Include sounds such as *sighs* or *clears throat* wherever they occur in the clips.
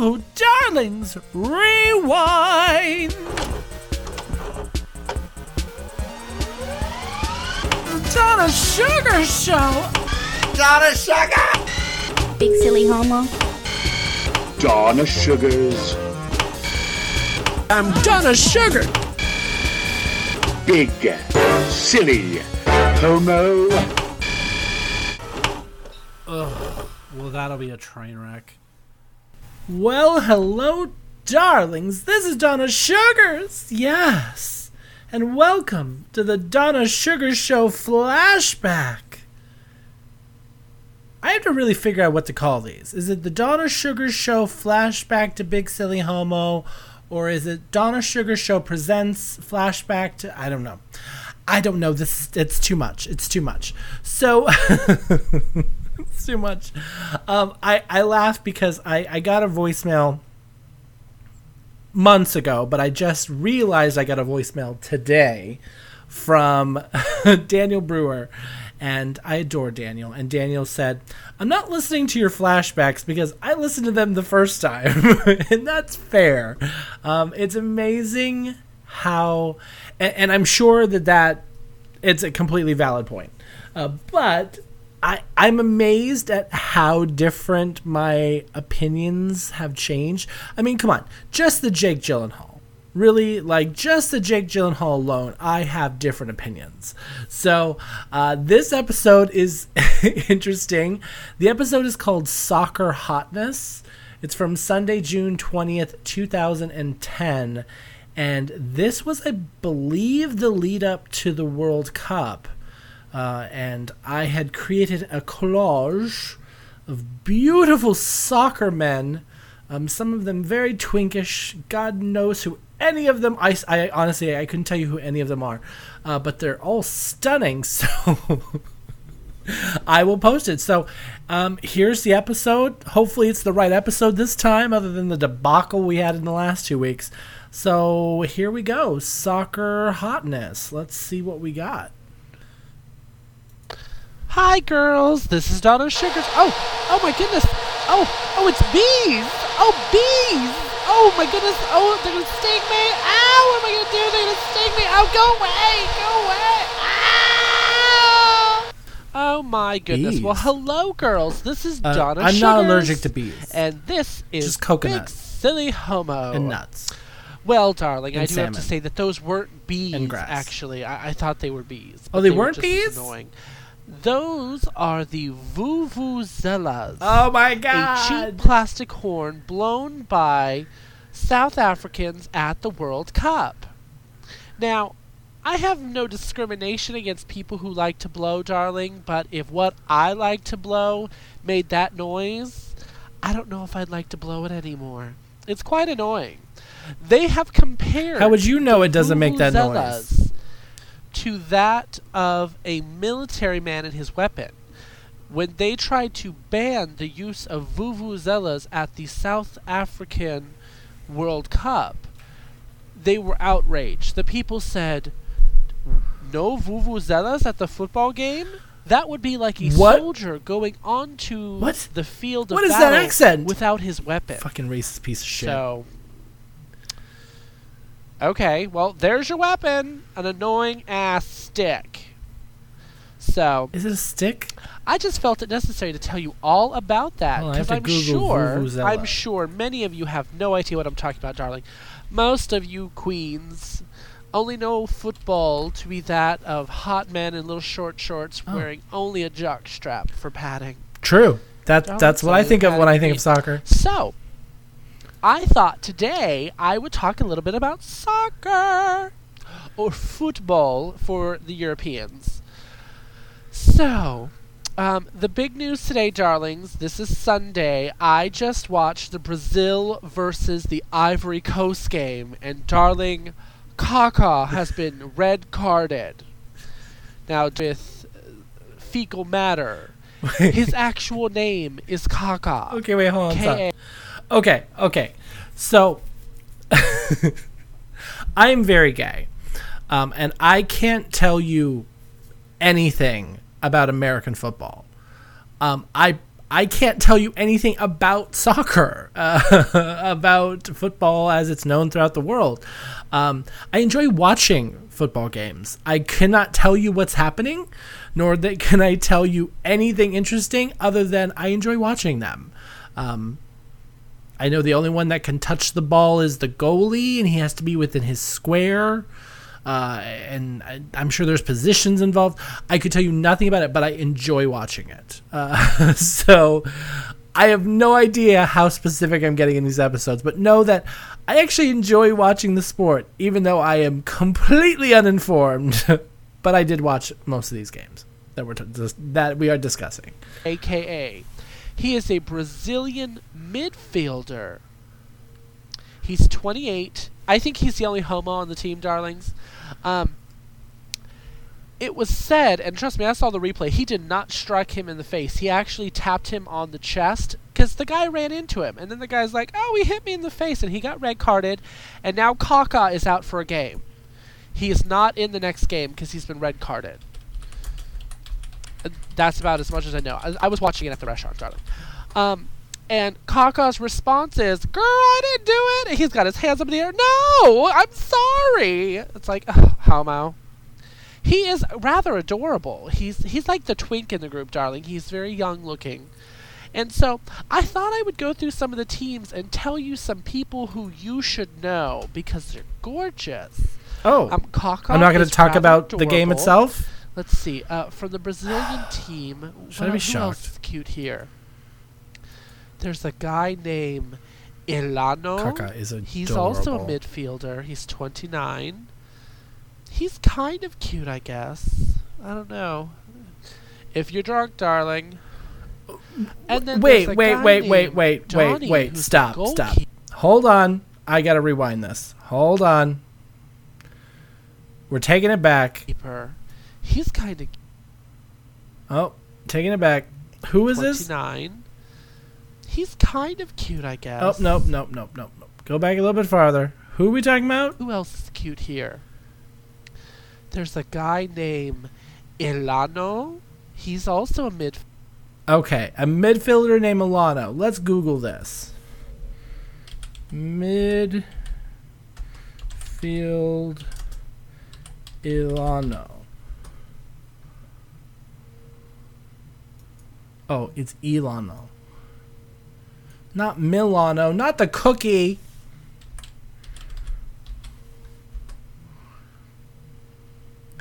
Ooh, darlings, rewind. Donna Sugar Show. Donna Sugar! Big silly homo. Donna Suggarz, I'm Donna Sugar. big, silly, homo. Well, that'll be a train wreck. Well, hello, darlings. This is Donna Suggarz. Yes. And welcome to the Donna Sugar Show flashback. I have to really figure out what to call these. Is it the Donna Sugar Show flashback to Big Silly Homo? Or is it Donna Sugar Show presents flashback to. I don't know. I don't know. This it's too much. It's too much. So *laughs* it's too much. Um, I I laugh because I I got a voicemail months ago, but I just realized I got a voicemail today from *laughs* Daniel Brewer. And I adore Daniel. And Daniel said, I'm not listening to your flashbacks because I listened to them the first time. *laughs* and that's fair. Um, it's amazing how, and, and I'm sure that that it's a completely valid point. Uh, but I, I'm amazed at how different my opinions have changed. I mean, come on, just the Jake Gyllenhaal. Really, like just the Jake Gyllenhaal alone, I have different opinions. So, uh, this episode is *laughs* interesting. The episode is called Soccer Hotness. It's from Sunday, June 20th, 2010. And this was, I believe, the lead up to the World Cup. Uh, and I had created a collage of beautiful soccer men. Um, some of them very twinkish. God knows who any of them. I, I honestly I couldn't tell you who any of them are, uh, but they're all stunning. *laughs* So I will post it. So um, here's the episode. Hopefully it's the right episode this time, other than the debacle we had in the last two weeks. So here we go. Soccer hotness. Let's see what we got. Hi, girls. This is Donna Suggarz. Oh, oh my goodness. Oh, oh, it's bees. Oh, bees. Oh my goodness. Oh, they're gonna sting me. Ow! What am I gonna do? They're gonna sting me. Oh, go away. Go away. Ow! Oh my goodness. Bees. Well, hello, girls. This is Uh, Donna. I'm not allergic to bees. And this is Just coconut. Big Silly Homo. and nuts. Well, darling, I And do have to say that those weren't bees. And grass. Actually, I, I thought they were bees. Oh, but they were weren't just as bees? Annoying. Those are the vuvuzelas. Oh my god! a cheap plastic horn blown by South Africans at the World Cup. Now, I have no discrimination against people who like to blow, darling, but if what I like to blow made that noise, I don't know if I'd like to blow it anymore. It's quite annoying. They have compared How would you know it doesn't make that noise? to that of a military man and his weapon. When they tried to ban the use of vuvuzelas at the South African World Cup, they were outraged. The people said, "No vuvuzelas at the football game." That would be like a What? soldier going onto What? the field of What is that accent? without his weapon. Fucking racist piece of shit. So, okay, well, there's your weapon, an annoying ass stick. So, Is it a stick? I just felt it necessary to tell you all about that Well, because to I'm Google sure, vuvuzela. I'm sure many of you have no idea what I'm talking about, darling. Most of you queens only know football to be that of hot men in little short shorts Oh. wearing only a jock strap for padding. True. That Oh, that's what I think of when I think of soccer. So, I thought today I would talk a little bit about soccer or football for the Europeans. So, um, the big news today, darlings, this is Sunday. I just watched the Brazil versus the Ivory Coast game, and darling, Kaká has been *laughs* red carded. Now, with uh, fecal matter, *laughs* his actual name is Kaká. Okay, wait, hold on. K-A- Okay, okay. So *laughs* I am very gay. Um, and I can't tell you anything about American football. Um, I I can't tell you anything about soccer, uh, *laughs* about football as it's known throughout the world. Um, I enjoy watching football games. I cannot tell you what's happening, nor that *laughs* can I tell you anything interesting other than I enjoy watching them. Um, I know the only one that can touch the ball is the goalie, and he has to be within his square. Uh, and I, I'm sure there's positions involved. I could tell you nothing about it, but I enjoy watching it. Uh, *laughs* so I have no idea how specific I'm getting in these episodes, but know that I actually enjoy watching the sport, even though I am completely uninformed. *laughs* but I did watch most of these games that we're t- that we are discussing. AKA, he is a Brazilian midfielder. He's 28. I think he's the only homo on the team, darlings. Um, it was said, and trust me, I saw the replay. He did not strike him in the face. He actually tapped him on the chest because the guy ran into him, and then the guy's like, "Oh, he hit me in the face," and he got red carded, and now Kaká is out for a game. He is not in the next game because he's been red carded. That's about as much as I know. I, I was watching it at the restaurant, darling. Um, and Kaka's response is, "Girl, I didn't do it." And he's got his hands up in the air. No, I'm sorry. It's like, ugh, homo. He is rather adorable. He's he's like the twink in the group, darling. He's very young looking. And so I thought I would go through some of the teams and tell you some people who you should know because they're gorgeous. Oh, Um, Kaka I'm not going to talk about the game itself. Let's see. Uh, from the Brazilian *sighs* team, Should I what- be who else shocked? is cute here? There's a guy named Elano. Kaka is adorable. He's also a midfielder. He's 29. He's kind of cute, I guess. I don't know. If you're drunk, darling. And then Wait, there's a wait, guy wait, wait, named wait, wait, wait. who's the Stop, stop. goalkeeper. Hold on. I got to rewind this. Hold on. We're taking it back. He's kind of Oh, taking it back. Who is this? 29. He's kind of cute, I guess. Oh, nope, nope, nope, nope, nope. Go back a little bit farther. Who are we talking about? Who else is cute here? There's a guy named Elano. He's also a mid. Okay, a midfielder named Milano. Let's Google this. Midfield Elano. Oh, it's Elano. Not Milano, not the cookie.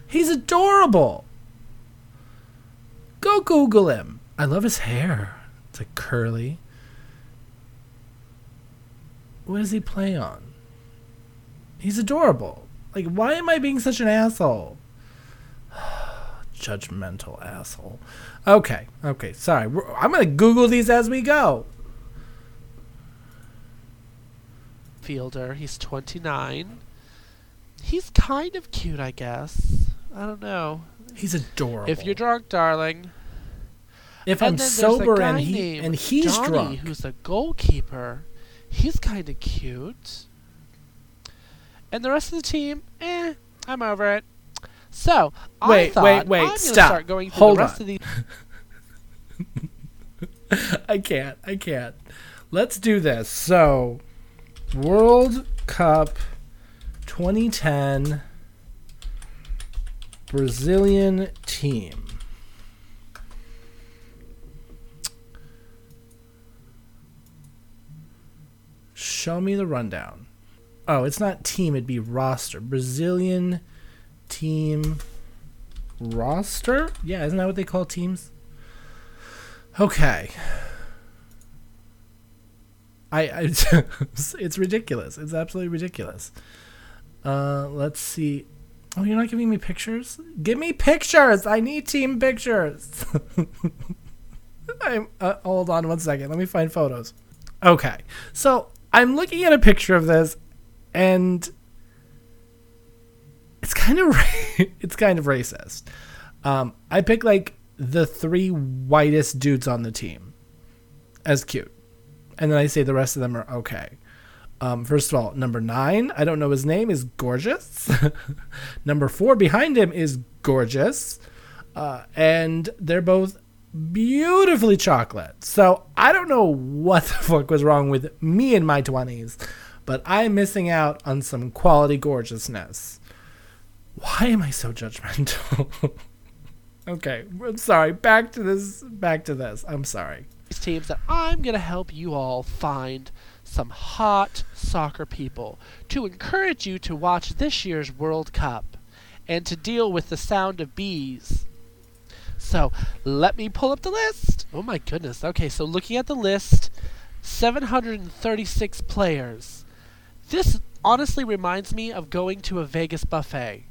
He's adorable. Go Google him. I love his hair. It's like curly. What does he play on? He's adorable. Like, why am I being such an asshole? Judgmental asshole. Okay, okay, sorry. We're, I'm gonna Google these as we go. fielder. He's 29. He's kind of cute, I guess. I don't know. He's adorable. If you're drunk, darling. if and I'm then there's a sober and he and he's Johnny, drunk, who's a goalkeeper. He's kind of cute. And the rest of the team, eh, I'm over it. So I Wait, thought wait, wait, I'm stop. start going through Hold the rest on. of these. *laughs* I can't. I can't. Let's do this. So, World Cup 2010 Brazilian team. Show me the rundown. Oh, it's not team, it'd be roster. Brazilian team roster? Yeah, isn't that what they call teams? Okay. I, I *laughs* it's ridiculous. It's absolutely ridiculous. Uh, let's see. Oh, you're not giving me pictures? Give me pictures. I need team pictures. *laughs* I'm uh, hold on one second. Let me find photos. Okay. So, I'm looking at a picture of this and it's kind of *laughs* it's kind of racist. Um, I picked like the three whitest dudes on the team as cute, and then I say the rest of them are okay. Um, first of all, number nine, I don't know his name, is gorgeous. *laughs* number four behind him is gorgeous, uh, and they're both beautifully chocolate. So I don't know what the fuck was wrong with me in my 20s, but I'm missing out on some quality gorgeousness. Why am I so judgmental? *laughs* okay, I'm sorry. Back to this. Back to this. I'm sorry. teams that I'm to help you all find some hot soccer people to encourage you to watch this year's World Cup and to deal with the sound of bees. So let me pull up the list. Oh my goodness. Okay, so looking at the list 736 players. This honestly reminds me of going to a Vegas buffet.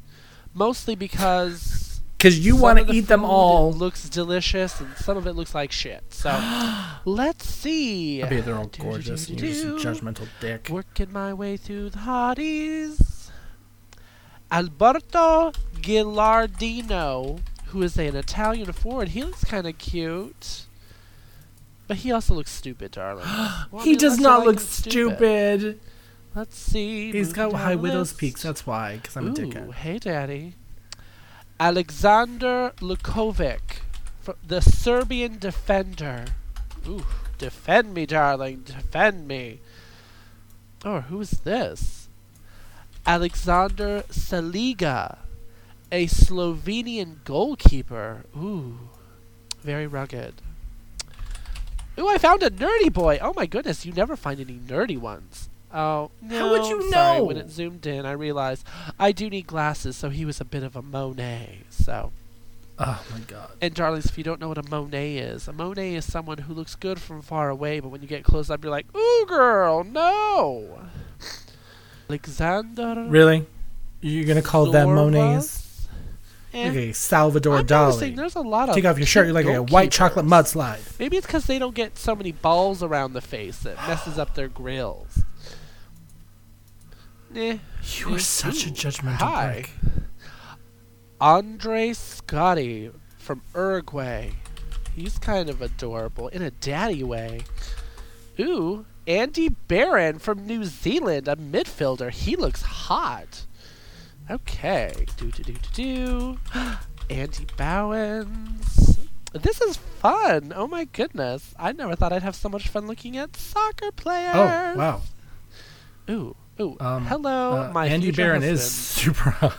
Mostly because Because you want to the eat them all. looks delicious and some of it looks like shit. So *gasps* let's see. I mean, they're all Do, do, gorgeous. and You're just a judgmental dick. Working my way through the hotties. Alberto Gilardino, who is an Italian forward, he looks kind of cute. But he also looks stupid, darling. *gasps* Well, I he mean, does not like look him stupid. Let's see. He's got high the widow's peaks. That's why. Because I'm a Ooh, dickhead. hey, Daddy. Alexander Lukovic, the Serbian defender. Ooh, defend me, darling, defend me. Oh, who's this? Alexander Šeliga, a Slovenian goalkeeper. Ooh, very rugged. Ooh, I found a nerdy boy. Oh my goodness, you never find any nerdy ones. Oh, no. How would you sorry, know? When it zoomed in, I realized I do need glasses, so he was a bit of a Monet. So, Oh my god. and darlings, if you don't know what a Monet is, a Monet is someone who looks good from far away, but when you get close up, you're like, ooh, girl, no. Alexander. Really? You're gonna call them Monets? Eh, Okay, Salvador I'm Dali. there's a lot of Take off your shirt. You're like a white chocolate mudslide. Maybe it's because they don't get so many balls around the face that messes up their grills. Eh. You are such a judgmental Hi. prick. Andre Scotti from Uruguay. He's kind of adorable in a daddy way. Ooh, Andy Barron from New Zealand, a midfielder. He looks hot. Okay. Do do do do do. *gasps* Andy Bowens. This is fun. Oh my goodness. I never thought I'd have so much fun looking at soccer players. Oh wow. Ooh. Ooh. Um, Hello, Uh, my Andy Barron husband. is *laughs* super hot.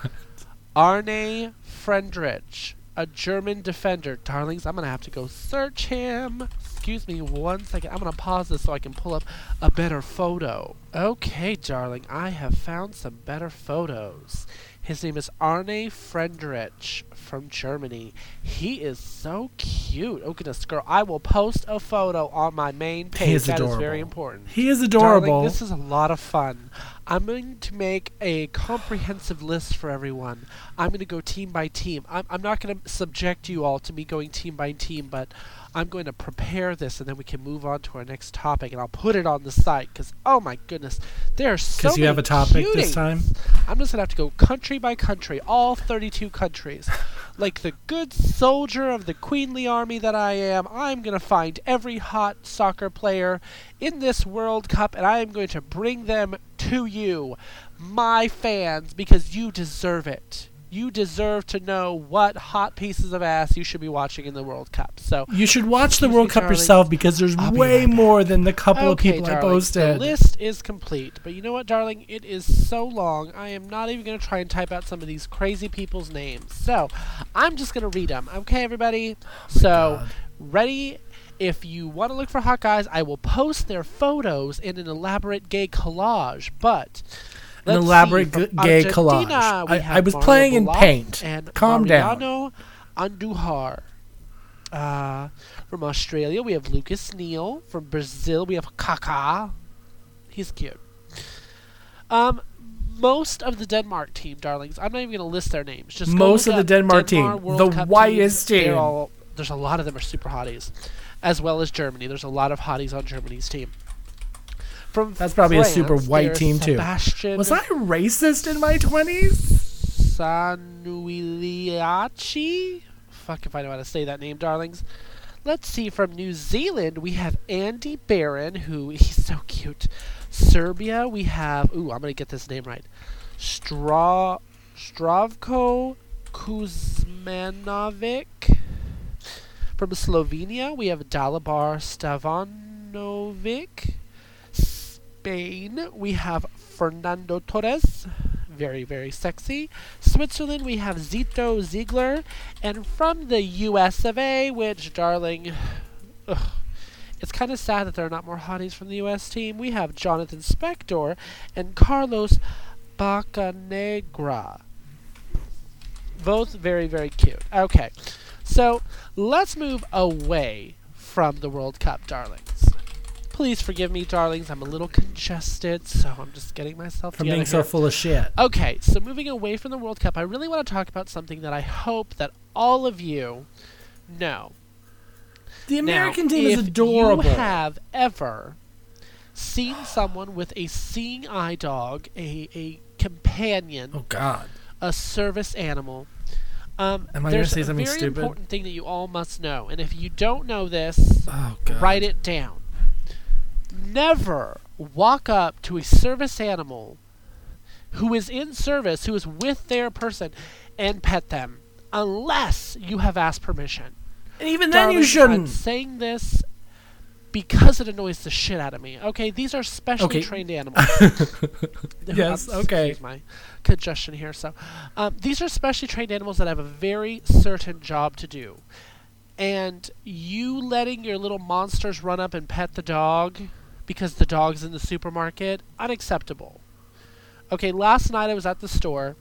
Arne Friedrich, a German defender. Darlings, I'm gonna have to go search him. Excuse me one second. I'm gonna pause this so I can pull up a better photo. Okay, darling, I have found some better photos. His name is Arne Friedrich from Germany. He is so cute. Oh goodness, girl! I will post a photo on my main page. He is That is very important. He is adorable. Darling, adorable. this is a lot of fun. I'm going to make a comprehensive list for everyone. I'm going to go team by team. I'm, I'm not going to subject you all to me going team by team, but I'm going to prepare this and then we can move on to our next topic and I'll put it on the site because, oh my goodness, there are so Because you have a topic this time. I'm just going to have to go country by country, all 32 countries. like the good soldier of the queenly army that I am, I'm going to find every hot soccer player in this World Cup and I am going to bring them to you, my fans, because you deserve it. You deserve to know what hot pieces of ass you should be watching in the World Cup. So, You should watch the World Cup darling. yourself because there's I'll way right more than the couple of okay, people I posted. The list is complete, but you know what, darling? It is so long. I am not even going to try and type out some of these crazy people's names. So, I'm just going to read them. Okay, everybody? Oh so, God. Ready? If you want to look for hot guys, I will post their photos in an elaborate gay collage. But An elaborate g- gay collage. I- I was Mario playing in paint. And Calm down. Mariano Andujar. Uh, from Australia, we have Lucas Neill. From Brazil, we have Kaká. He's cute. Um, most of the Denmark team, darlings. I'm not even going to list their names. Just Most of the up Denmark team. World The Cup whitest teams. They're team. all- there's a lot of them are super hotties, as well as Germany. There's a lot of hotties on Germany's team. From That's probably a super white team, too. Was I racist in my 20s? Sanuiliachi. Fuck if I know how to say that name, darlings. Let's see. From New Zealand, we have Andy Barron, who *laughs* he's so cute. Serbia, we have. Ooh, I'm gonna get this name right. Stra Zdravko Kuzmanovic. From Slovenia, we have Dalibor Stevanovic. Spain, we have Fernando Torres. Very, very sexy. Switzerland, we have Zito Ziegler. And from the US of A, which, darling, *sighs* ugh, it's kind of sad that there are not more hotties from the US team. We have Jonathan Spector and Carlos Bocanegra. Both very, very cute. Okay, so let's move away from the World Cup, darlings. Please forgive me, darlings. I'm a little congested, so I'm just getting myself From being so full of shit. Okay, so moving away from the World Cup, I really want to talk about something that I hope that all of you know. The American now, team is adorable. if you have ever seen someone with a seeing eye dog, a, a companion, oh God. a service animal, um, Am I gonna there's a very important thing that you all must know. And if you don't know this, Oh write it down. Never walk up to a service animal who is in service, who is with their person, and pet them unless you have asked permission. And even then, you Darlings, I'm shouldn't. saying this because it annoys the shit out of me. Okay, these are specially Okay. trained *laughs* animals. Yes, *laughs* Um, okay. Excuse my congestion here. So, um, these are specially trained animals that have a very certain job to do. And you letting your little monsters run up and pet the dog because the dog's in the supermarket, unacceptable. Okay, last night I was at the store,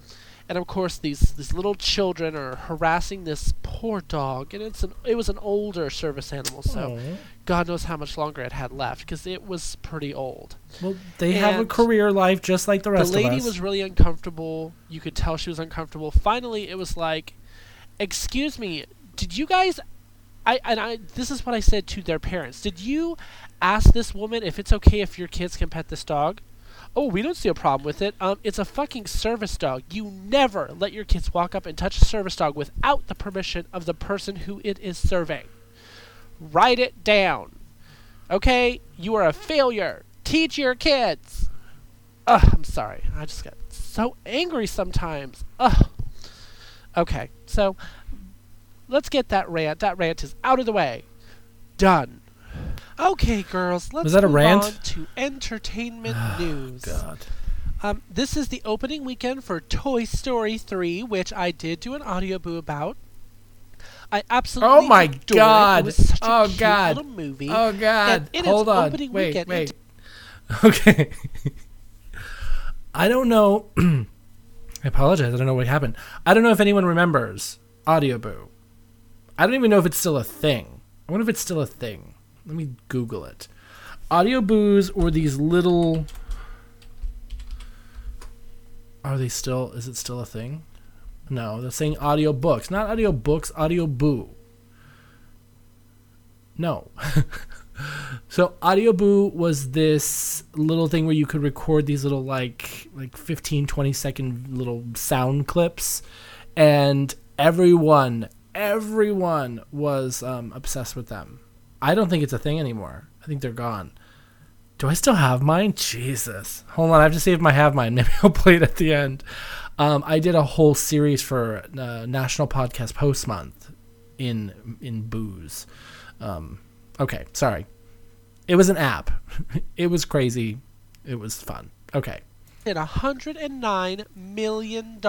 and of course these these little children are harassing this poor dog, and it's an it was an older service animal, so Oh. God knows how much longer it had left because it was pretty old. Well, they have a career life just like the rest the lady of us. was really uncomfortable. You could tell she was uncomfortable. Finally, it was like, "Excuse me, did you guys?" I and I. This is what I said to their parents. Did you ask this woman if it's okay if your kids can pet this dog? Oh, we don't see a problem with it. Um, it's a fucking service dog. You never let your kids walk up and touch a service dog without the permission of the person who it is serving. Write it down. Okay? You are a failure. Teach your kids. Ugh, I'm sorry. I just get so angry sometimes. Ugh. Okay, so let's get that rant. That rant is out of the way. Done. Okay, girls, let's Was that a move rant? on to entertainment *sighs* news. God. Um, this is the opening weekend for Toy Story 3, which I did do an audio boo about. I absolutely Oh my God. It was such a Oh God. little movie. Oh God. And in its Hold on. Wait, weekend, wait. *laughs* Okay. I don't know. *clears throat* I apologize. I don't know what happened. I don't know if anyone remembers Audio Boo. I don't even know if it's still a thing. I wonder if it's still a thing. Let me Google it. Audio boos were these little. Are they still? Is it still a thing? No, they're saying audio books, not audio books. Audio boo. No. *laughs* so audio boo was this little thing where you could record these little like like 15 20 second little sound clips and everyone everyone was um, obsessed with them i don't think it's a thing anymore i think they're gone do i still have mine jesus hold on i have to see if i have mine *laughs* maybe i'll play it at the end um, i did a whole series for uh, national podcast post month in in booze um, okay, sorry. It was an app. *laughs* it was crazy. It was fun. Okay. at $109 million.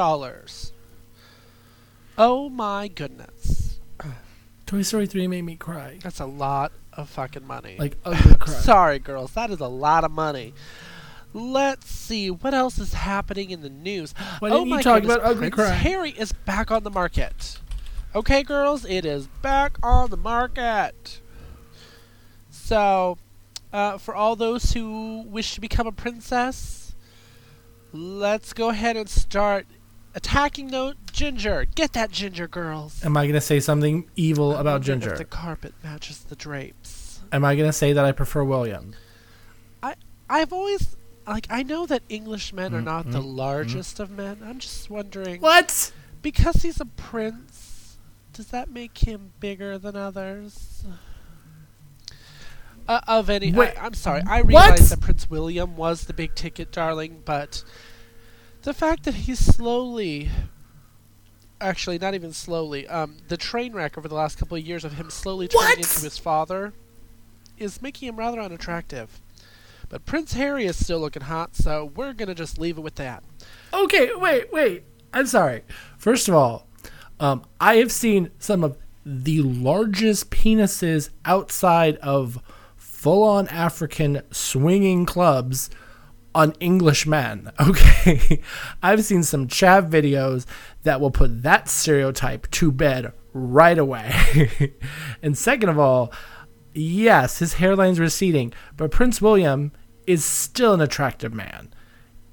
Oh my goodness. *clears throat* Toy Story 3 made me cry. That's a lot of fucking money. Like, ugly *laughs* cry. Sorry, girls. That is a lot of money. Let's see what else is happening in the news. Why oh you talk goodness, about Ugly Prince Cry? Harry is back on the market. Okay, girls, it is back on the market. So, uh, for all those who wish to become a princess, let's go ahead and start attacking the ginger. Get that ginger, girls. Am I going to say something evil about Ginger? If the carpet matches the drapes. Am I going to say that I prefer William? i I've always like I know that English men are Mm, not the mm, largest of men. I'm just wondering What? because he's a prince, does that make him bigger than others? Uh, of any, Wait, I, I'm sorry. I realize what? that Prince William was the big ticket darling, but the fact that he's slowly actually not even slowly. Um, the train wreck over the last couple of years of him slowly turning What? into his father is making him rather unattractive. But Prince Harry is still looking hot, so we're gonna just leave it with that. Okay, wait, wait. I'm sorry. First of all, um, I have seen some of the largest penises outside of full on African swinging clubs on English men. *laughs* Okay. I've seen some chav videos that will put that stereotype to bed right away. *laughs* and second of all, yes, his hairline's receding, but Prince William is still an attractive man.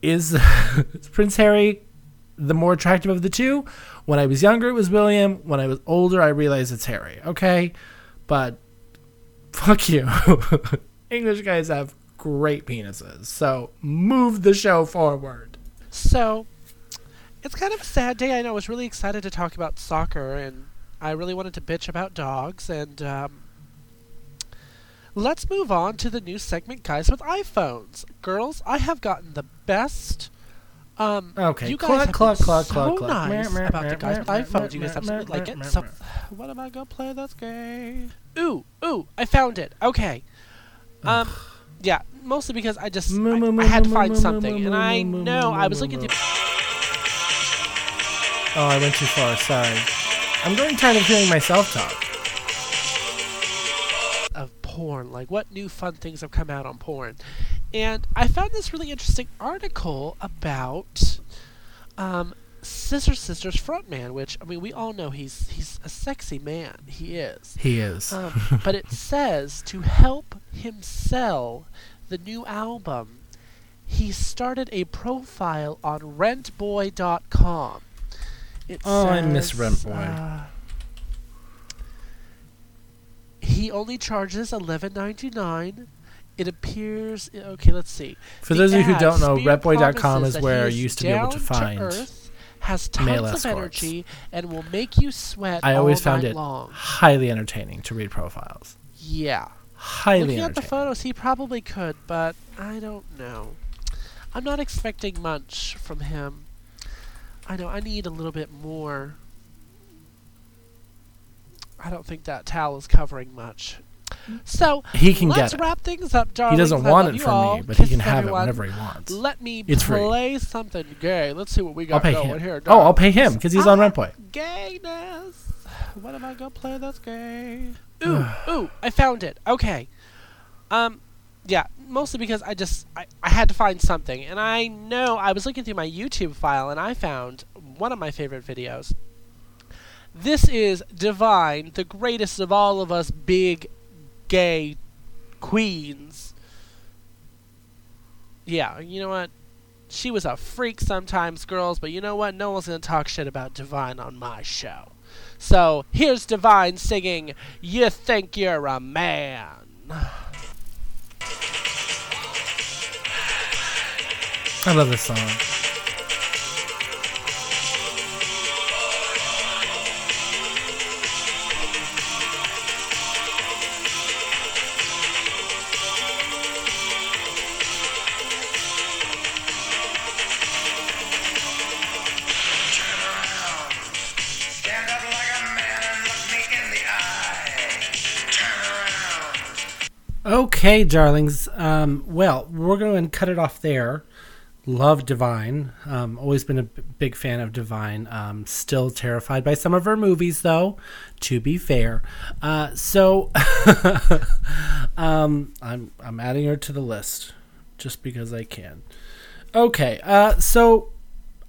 Is *laughs* Prince Harry the more attractive of the two? When I was younger, it was William. When I was older, I realized it's Harry. Okay? But fuck you. *laughs* English guys have great penises. So move the show forward. So, it's kind of a sad day. I know. I was really excited to talk about soccer, and I really wanted to bitch about dogs. And um, let's move on to the new segment, guys, with iPhones. Girls, I have gotten the best. Um, Okay, you guys cluck, have cluck, been cluck, so cluck, cluck. nice Meh, meh, about the guys with iPhones. You guys absolutely like it. So, what am I gonna play? That's gay. Ooh, ooh! I found it. Okay. Um, *sighs* yeah, mostly because I just I, I had to find something, and I moo, moo, know I was looking through. Oh, I went too far. Sorry. I'm growing tired of hearing myself talk. Porn. Like, what new fun things have come out on porn? And I found this really interesting article about um, Scissor Sisters frontman, which I mean, we all know he's he's a sexy man. He is. He is. Um, *laughs* but it says to help him sell the new album, he started a profile on RentBoy.com. It Oh, I miss Rentboy. uh, he only charges eleven ninety nine. It appears okay. Let's see. For The those of you who don't know, RentBoy.com is where he you used to be able to find earth, has tons male of escorts. energy and will make you sweat. I always found it long. highly entertaining to read profiles. Yeah. Highly Looking at the photos, he probably could, but I don't know. I'm not expecting much from him. I know I need a little bit more. I don't think that towel is covering much. So He can let's get it. wrap things up, He doesn't I want it from all. me, but he can have everyone. it whenever he wants. Let me It's free. play something gay. Let's see what we got I'll pay going him. here. Oh, I'll pay him because he's on rent Rentboy. Gayness. What am I gonna play that's gay? *sighs* Ooh, ooh, I found it. Okay. Um, yeah, mostly because I just I, I had to find something, and I know I was looking through my YouTube file, and I found one of my favorite videos. This is Divine, the greatest of all of us big gay queens. Yeah, you know what? She was a freak sometimes, girls, but you know what? No one's gonna talk shit about Divine on my show. So here's Divine singing You Think You're a Man. I love this song. Okay, darlings. Um, well, we're going to cut it off there. Love Divine. Um, always been a b- big fan of Divine. Um, still terrified by some of her movies, though. To be fair, uh, so *laughs* um, I'm I'm adding her to the list just because I can. Okay, uh, so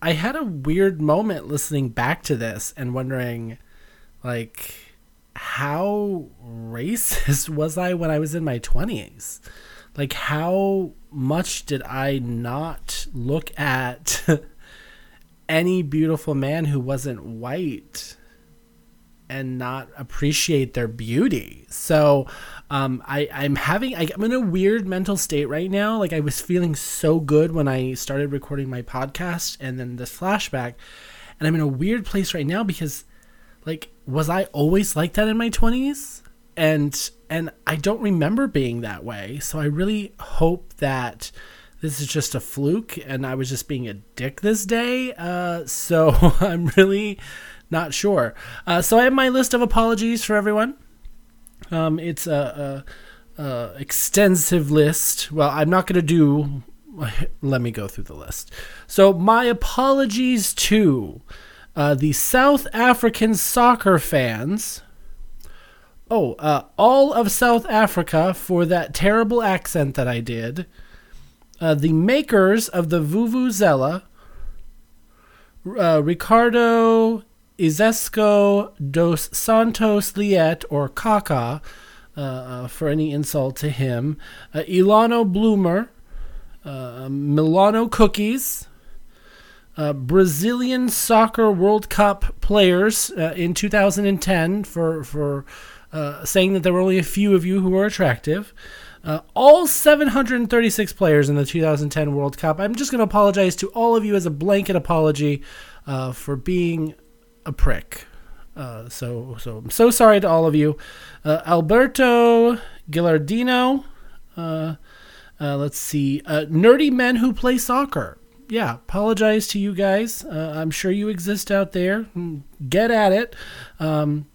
I had a weird moment listening back to this and wondering, like, how racist *laughs* was I when I was in my 20s? Like, how much did I not look at *laughs* any beautiful man who wasn't white and not appreciate their beauty? So, um, I, I'm having, I, I'm in a weird mental state right now. Like, I was feeling so good when I started recording my podcast and then this flashback. And I'm in a weird place right now because like was i always like that in my 20s and and i don't remember being that way so i really hope that this is just a fluke and i was just being a dick this day uh so *laughs* i'm really not sure. Uh, so I have my list of apologies for everyone. Um, it's a, a, a extensive list. Well, I'm not going to do. *laughs* Let me go through the list. So my apologies to uh, the South African soccer fans. Oh, uh, all of South Africa for that terrible accent that I did. Uh, the makers of the Vuvuzela, uh, Ricardo Izecson dos Santos Liet, or Kaka, uh, for any insult to him, Elano Blumer, Milano Cookies, uh, Brazilian Soccer World Cup players uh, in 2010 for for uh, saying that there were only a few of you who were attractive. Uh, all 736 players in the 2010 World Cup. I'm just going to apologize to all of you as a blanket apology uh, for being a prick. Uh, so so I'm so sorry to all of you. Alberto Gilardino. Let's see. Nerdy men who play soccer. Yeah, apologize to you guys. Uh, I'm sure you exist out there. Get at it. Um,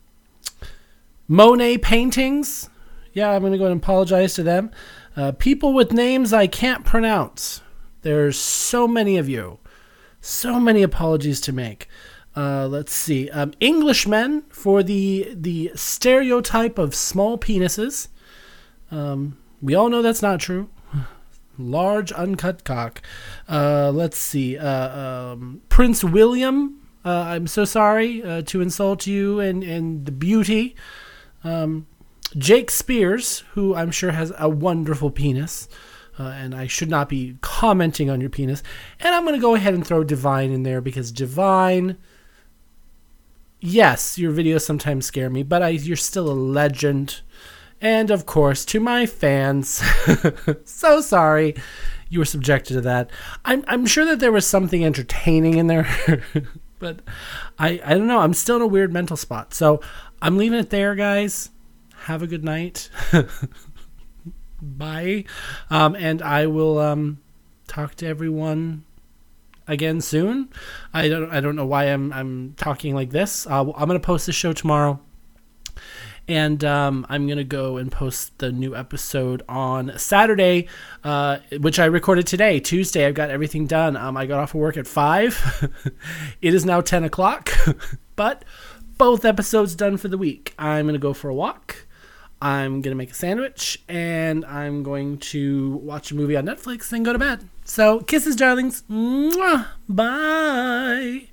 Monet paintings. Yeah, I'm going to go and apologize to them. Uh, people with names I can't pronounce. There's so many of you. So many apologies to make. Uh, let's see. Um, Englishmen for the the stereotype of small penises. Um, we all know that's not true. Large uncut cock. Uh, let's see. Uh, um, Prince William. Uh, I'm so sorry uh, to insult you and, and the beauty. Um, Jake Shears, who I'm sure has a wonderful penis. Uh, and I should not be commenting on your penis. And I'm going to go ahead and throw Divine in there because Divine yes, your videos sometimes scare me, but I, you're still a legend. And of course, to my fans, *laughs* so sorry you were subjected to that. I'm, I'm sure that there was something entertaining in there, *laughs* but I, I don't know. I'm still in a weird mental spot. So I'm leaving it there, guys. Have a good night. *laughs* Bye. Um, and I will um, talk to everyone again soon. I don't I don't know why I'm I'm talking like this. Uh, I'm gonna post this show tomorrow, and um, I'm gonna go and post the new episode on Saturday, uh, which I recorded today, Tuesday. I've got everything done. Um, I got off of work at five. *laughs* it is now ten o'clock, *laughs* but both episodes done for the week. I'm gonna go for a walk. I'm gonna make a sandwich and I'm going to watch a movie on Netflix and go to bed. So kisses, darlings. Mwah. Bye.